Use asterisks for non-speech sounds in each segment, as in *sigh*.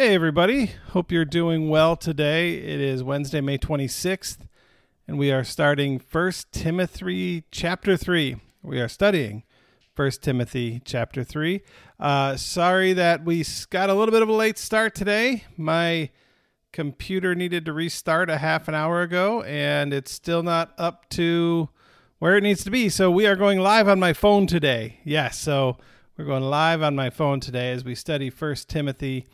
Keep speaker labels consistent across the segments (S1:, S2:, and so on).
S1: Hey, everybody. Hope you're doing well today. It is Wednesday, May 26th, and we are starting 1 Timothy chapter 3. We are studying 1 Timothy chapter 3. Uh, sorry that we got a little bit of a late start today. My computer needed to restart a half an hour ago, and it's still not up to where it needs to be. So we are going live on my phone today. Yes, so we're going live on my phone today as we study 1 Timothy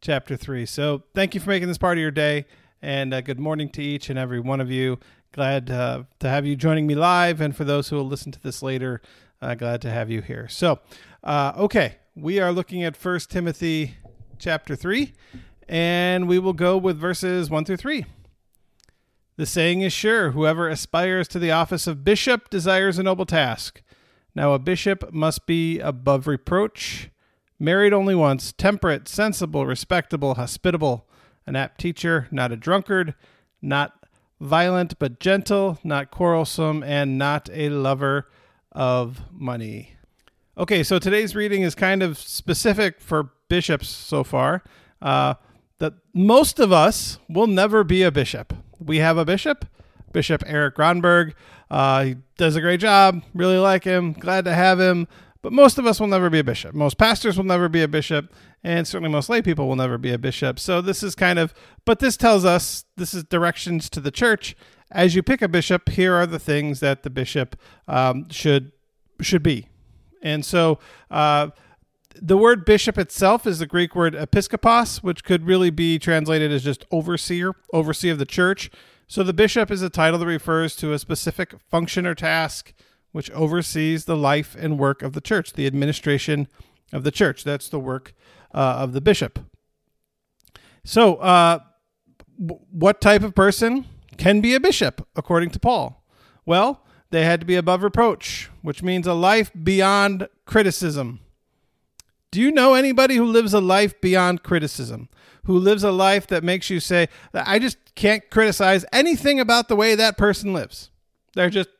S1: chapter 3. So thank you for making this part of your day, and uh, good morning to each and every one of you. Glad uh, to have you joining me live, and for those who will listen to this later, uh, glad to have you here. So, uh, okay, we are looking at First Timothy chapter 3, and we will go with verses 1 through 3. The saying is sure whoever aspires to the office of bishop desires a noble task. Now, a bishop must be above reproach married only once, temperate, sensible, respectable, hospitable, an apt teacher, not a drunkard, not violent but gentle, not quarrelsome, and not a lover of money. Okay, so today's reading is kind of specific for bishops so far. Uh, that most of us will never be a bishop. We have a bishop, Bishop Eric Gronberg. Uh, he does a great job. Really like him. Glad to have him. But most of us will never be a bishop. Most pastors will never be a bishop, and certainly most lay people will never be a bishop. So this is kind of, but this tells us this is directions to the church. As you pick a bishop, here are the things that the bishop um, should should be. And so uh, the word bishop itself is the Greek word episkopos, which could really be translated as just overseer, overseer of the church. So the bishop is a title that refers to a specific function or task which oversees the life and work of the church, the administration of the church. That's the work uh, of the bishop. So, uh, what type of person can be a bishop, according to Paul? Well, they had to be above reproach, which means a life beyond criticism. Do you know anybody who lives a life beyond criticism? Who lives a life that makes you say, I just can't criticize anything about the way that person lives? They're just,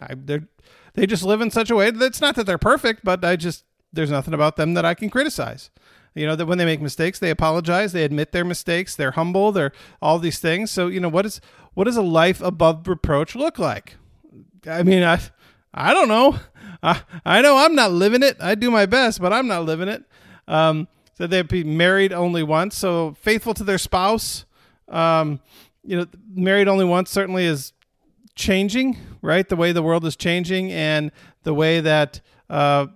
S1: I, they're they just live in such a way that it's not that they're perfect, but I just there's nothing about them that I can criticize. You know that when they make mistakes, they apologize, they admit their mistakes, they're humble, they're all these things. So you know what is what does a life above reproach look like? I mean, I I don't know. I I know I'm not living it. I do my best, but I'm not living it. Um, so they'd be married only once, so faithful to their spouse. Um, you know, married only once certainly is changing, right? The way the world is changing and the way that uh,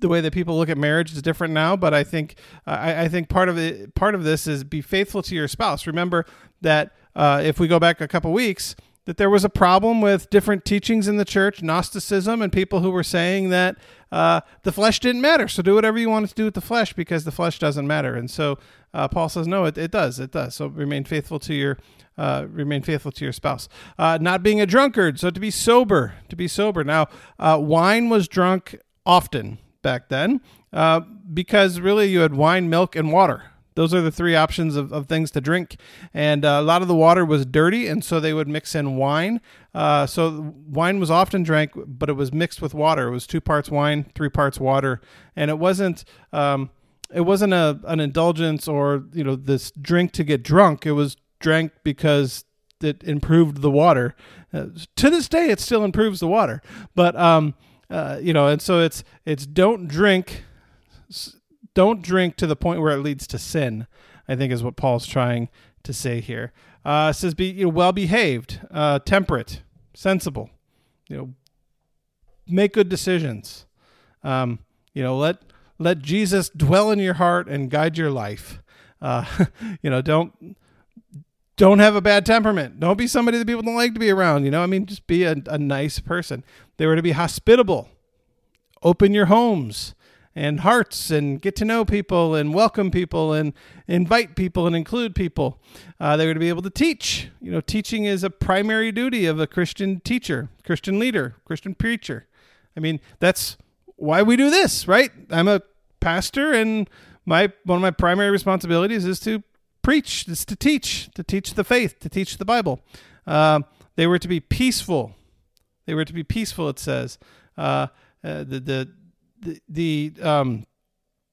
S1: the way that people look at marriage is different now. But I think I, I, think part of it part of this is be faithful to your spouse. Remember that uh, if we go back a couple weeks, that there was a problem with different teachings in the church, Gnosticism, and people who were saying that uh, the flesh didn't matter. So do whatever you want to do with the flesh because the flesh doesn't matter. And so uh, Paul says, no, it, it does. It does. So remain faithful to your uh, remain faithful to your spouse. Uh, not being a drunkard, so to be sober, to be sober. Now, uh, wine was drunk often back then uh, because really you had wine, milk, and water. Those are the three options of, of things to drink. And uh, a lot of the water was dirty, and so they would mix in wine. Uh, so wine was often drank, but it was mixed with water. It was two parts wine, three parts water, and it wasn't. Um, it wasn't a an indulgence or you know this drink to get drunk. It was drank because it improved the water. Uh, to this day, it still improves the water. But um, uh, you know, and so it's it's don't drink, don't drink to the point where it leads to sin. I think is what Paul's trying to say here. Uh, says be you know, well behaved, uh, temperate, sensible. You know, make good decisions. Um, you know, let let Jesus dwell in your heart and guide your life. Uh, *laughs* you know, don't don't have a bad temperament. Don't be somebody that people don't like to be around. You know, I mean, just be a, a nice person. They were to be hospitable, open your homes and hearts and get to know people and welcome people and invite people and include people. Uh, they were to be able to teach. You know, teaching is a primary duty of a Christian teacher, Christian leader, Christian preacher. I mean, that's why we do this, right? I'm a pastor and my one of my primary responsibilities is to preach, is to teach, to teach the faith, to teach the Bible. Uh, they were to be peaceful. They were to be peaceful. It says uh, uh, the the the, the um,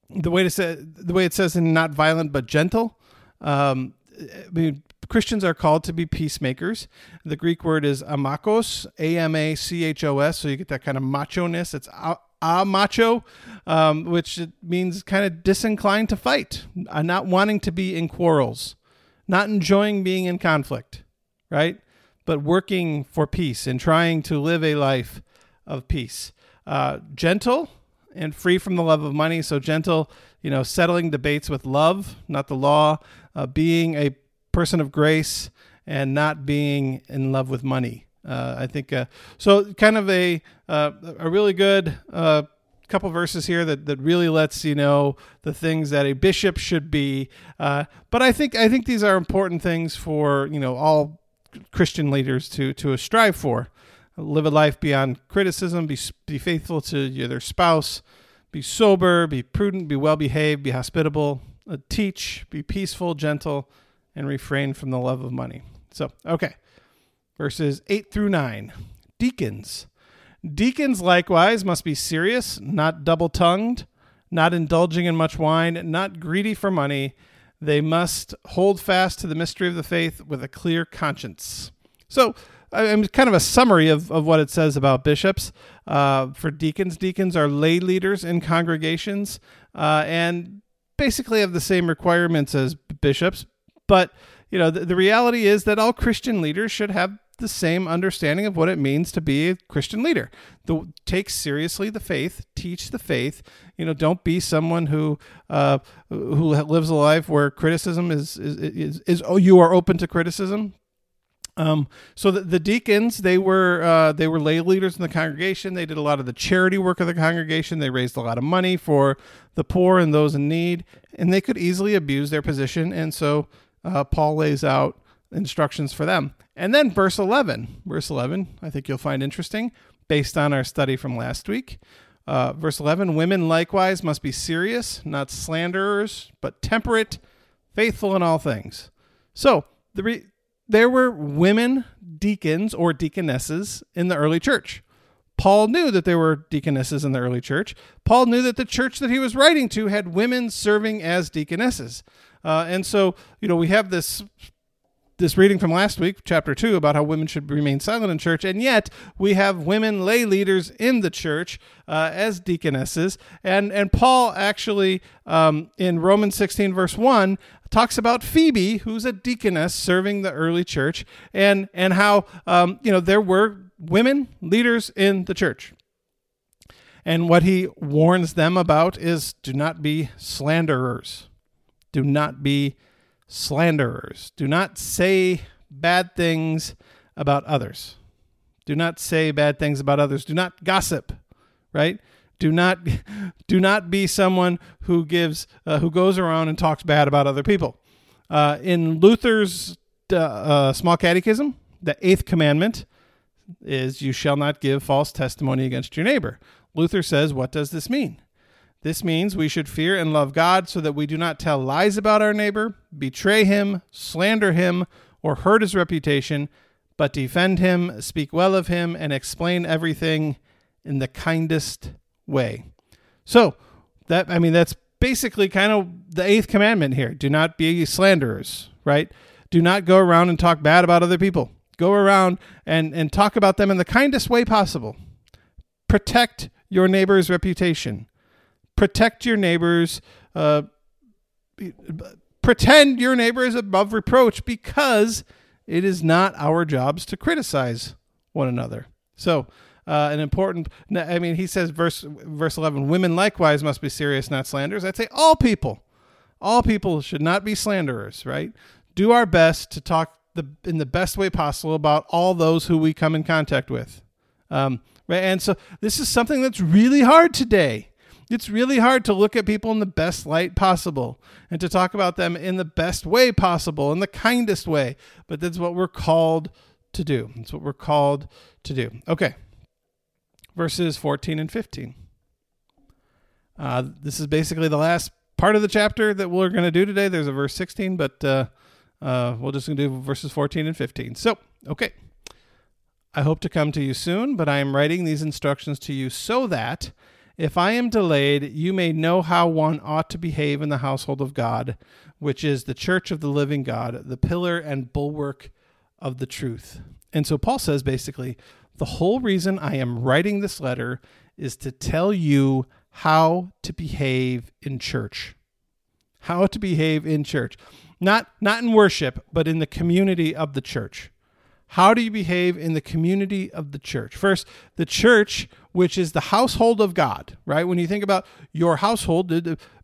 S1: the way to say the way it says in not violent but gentle. Um, I mean, Christians are called to be peacemakers. The Greek word is amachos, A M A C H O S. So you get that kind of macho ness. It's a, a macho, um, which means kind of disinclined to fight, uh, not wanting to be in quarrels, not enjoying being in conflict, right? But working for peace and trying to live a life of peace. Uh, gentle and free from the love of money. So gentle, you know, settling debates with love, not the law. Uh, being a person of grace and not being in love with money. Uh, I think uh, so. Kind of a uh, a really good uh, couple verses here that, that really lets you know the things that a bishop should be. Uh, but I think I think these are important things for you know all Christian leaders to to strive for. Live a life beyond criticism. Be be faithful to your spouse. Be sober. Be prudent. Be well behaved. Be hospitable. Uh, teach. Be peaceful, gentle and refrain from the love of money. So, okay. Verses 8 through 9. Deacons. Deacons likewise must be serious, not double tongued, not indulging in much wine, not greedy for money. They must hold fast to the mystery of the faith with a clear conscience. So, I'm kind of a summary of, of what it says about bishops. Uh, for deacons, deacons are lay leaders in congregations uh, and basically have the same requirements as bishops, but you know, the, the reality is that all Christian leaders should have the same understanding of what it means to be a Christian leader. The, take seriously the faith, teach the faith. You know, don't be someone who uh, who lives a life where criticism is is, is is oh you are open to criticism. Um, so the, the deacons they were uh, they were lay leaders in the congregation. They did a lot of the charity work of the congregation. They raised a lot of money for the poor and those in need, and they could easily abuse their position. And so uh, Paul lays out instructions for them. And then verse 11, verse 11, I think you'll find interesting based on our study from last week. Uh, verse 11 Women likewise must be serious, not slanderers, but temperate, faithful in all things. So the re- there were women deacons or deaconesses in the early church. Paul knew that there were deaconesses in the early church. Paul knew that the church that he was writing to had women serving as deaconesses. Uh, and so, you know, we have this this reading from last week, chapter two, about how women should remain silent in church, and yet we have women lay leaders in the church uh, as deaconesses. And and Paul actually um, in Romans sixteen verse one talks about Phoebe, who's a deaconess serving the early church, and and how um, you know there were women leaders in the church. And what he warns them about is do not be slanderers. Do not be slanderers. Do not say bad things about others. Do not say bad things about others. Do not gossip, right? Do not *laughs* do not be someone who gives uh, who goes around and talks bad about other people. Uh, in Luther's uh, uh small catechism, the eighth commandment is you shall not give false testimony against your neighbor. Luther says, what does this mean? This means we should fear and love God so that we do not tell lies about our neighbor, betray him, slander him, or hurt his reputation, but defend him, speak well of him, and explain everything in the kindest way. So, that I mean that's basically kind of the eighth commandment here. Do not be slanderers, right? Do not go around and talk bad about other people. Go around and, and talk about them in the kindest way possible. Protect your neighbor's reputation protect your neighbors. Uh, pretend your neighbor is above reproach because it is not our jobs to criticize one another. So, uh, an important. I mean, he says, verse verse eleven, women likewise must be serious, not slanderers. I'd say all people, all people should not be slanderers. Right? Do our best to talk the in the best way possible about all those who we come in contact with. Um, right? And so this is something that's really hard today it's really hard to look at people in the best light possible and to talk about them in the best way possible, in the kindest way. But that's what we're called to do. That's what we're called to do. Okay. Verses 14 and 15. Uh, this is basically the last part of the chapter that we're going to do today. There's a verse 16, but uh, uh, we're just going to do verses 14 and 15. So, okay. I hope to come to you soon, but I am writing these instructions to you so that if I am delayed, you may know how one ought to behave in the household of God, which is the church of the living God, the pillar and bulwark of the truth. And so Paul says basically, the whole reason I am writing this letter is to tell you how to behave in church. How to behave in church. Not not in worship, but in the community of the church. How do you behave in the community of the church? First, the church, which is the household of God, right? When you think about your household,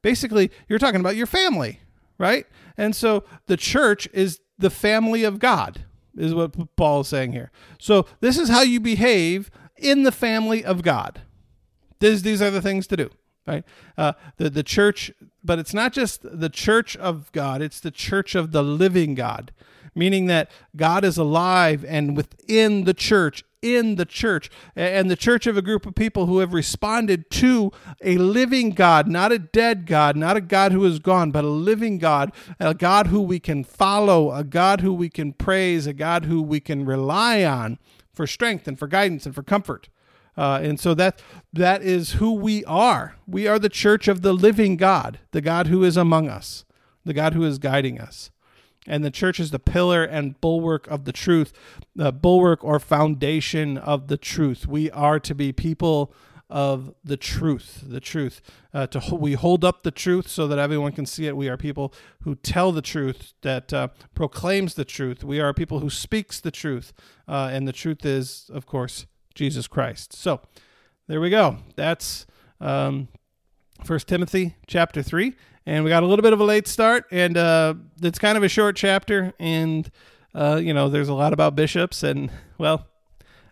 S1: basically you're talking about your family, right? And so the church is the family of God, is what Paul is saying here. So this is how you behave in the family of God. These, these are the things to do, right? Uh, the, the church, but it's not just the church of God, it's the church of the living God meaning that God is alive and within the church, in the church, and the church of a group of people who have responded to a living God, not a dead God, not a God who is gone, but a living God, a God who we can follow, a God who we can praise, a God who we can rely on for strength and for guidance and for comfort. Uh, and so that that is who we are. We are the church of the living God, the God who is among us, the God who is guiding us and the church is the pillar and bulwark of the truth, the bulwark or foundation of the truth. We are to be people of the truth, the truth. Uh, to we hold up the truth so that everyone can see it. We are people who tell the truth, that uh, proclaims the truth. We are people who speaks the truth, uh, and the truth is, of course, Jesus Christ. So, there we go. That's um, First Timothy chapter three and we got a little bit of a late start, and uh, it's kind of a short chapter, and uh, you know, there's a lot about bishops, and well,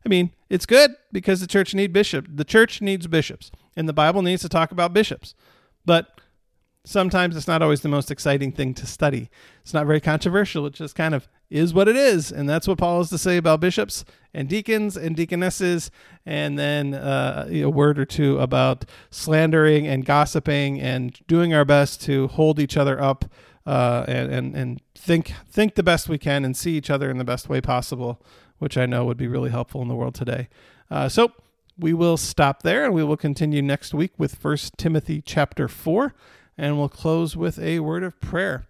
S1: I mean, it's good because the church need bishop. The church needs bishops, and the Bible needs to talk about bishops, but sometimes it's not always the most exciting thing to study. It's not very controversial. It just kind of is what it is. And that's what Paul has to say about bishops and deacons and deaconesses. And then uh, a word or two about slandering and gossiping and doing our best to hold each other up uh, and, and, and think, think the best we can and see each other in the best way possible, which I know would be really helpful in the world today. Uh, so we will stop there and we will continue next week with First Timothy chapter 4 and we'll close with a word of prayer.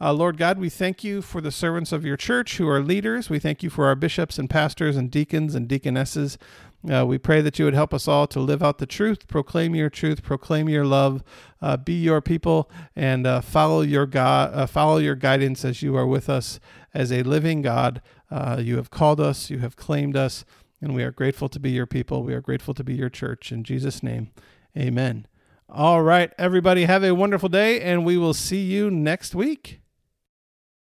S1: Uh, Lord God, we thank you for the servants of your church who are leaders. We thank you for our bishops and pastors and deacons and deaconesses. Uh, we pray that you would help us all to live out the truth, proclaim your truth, proclaim your love, uh, be your people, and uh, follow your God, uh, follow your guidance as you are with us as a living God. Uh, you have called us, you have claimed us, and we are grateful to be your people. We are grateful to be your church. In Jesus' name, Amen. All right, everybody, have a wonderful day, and we will see you next week.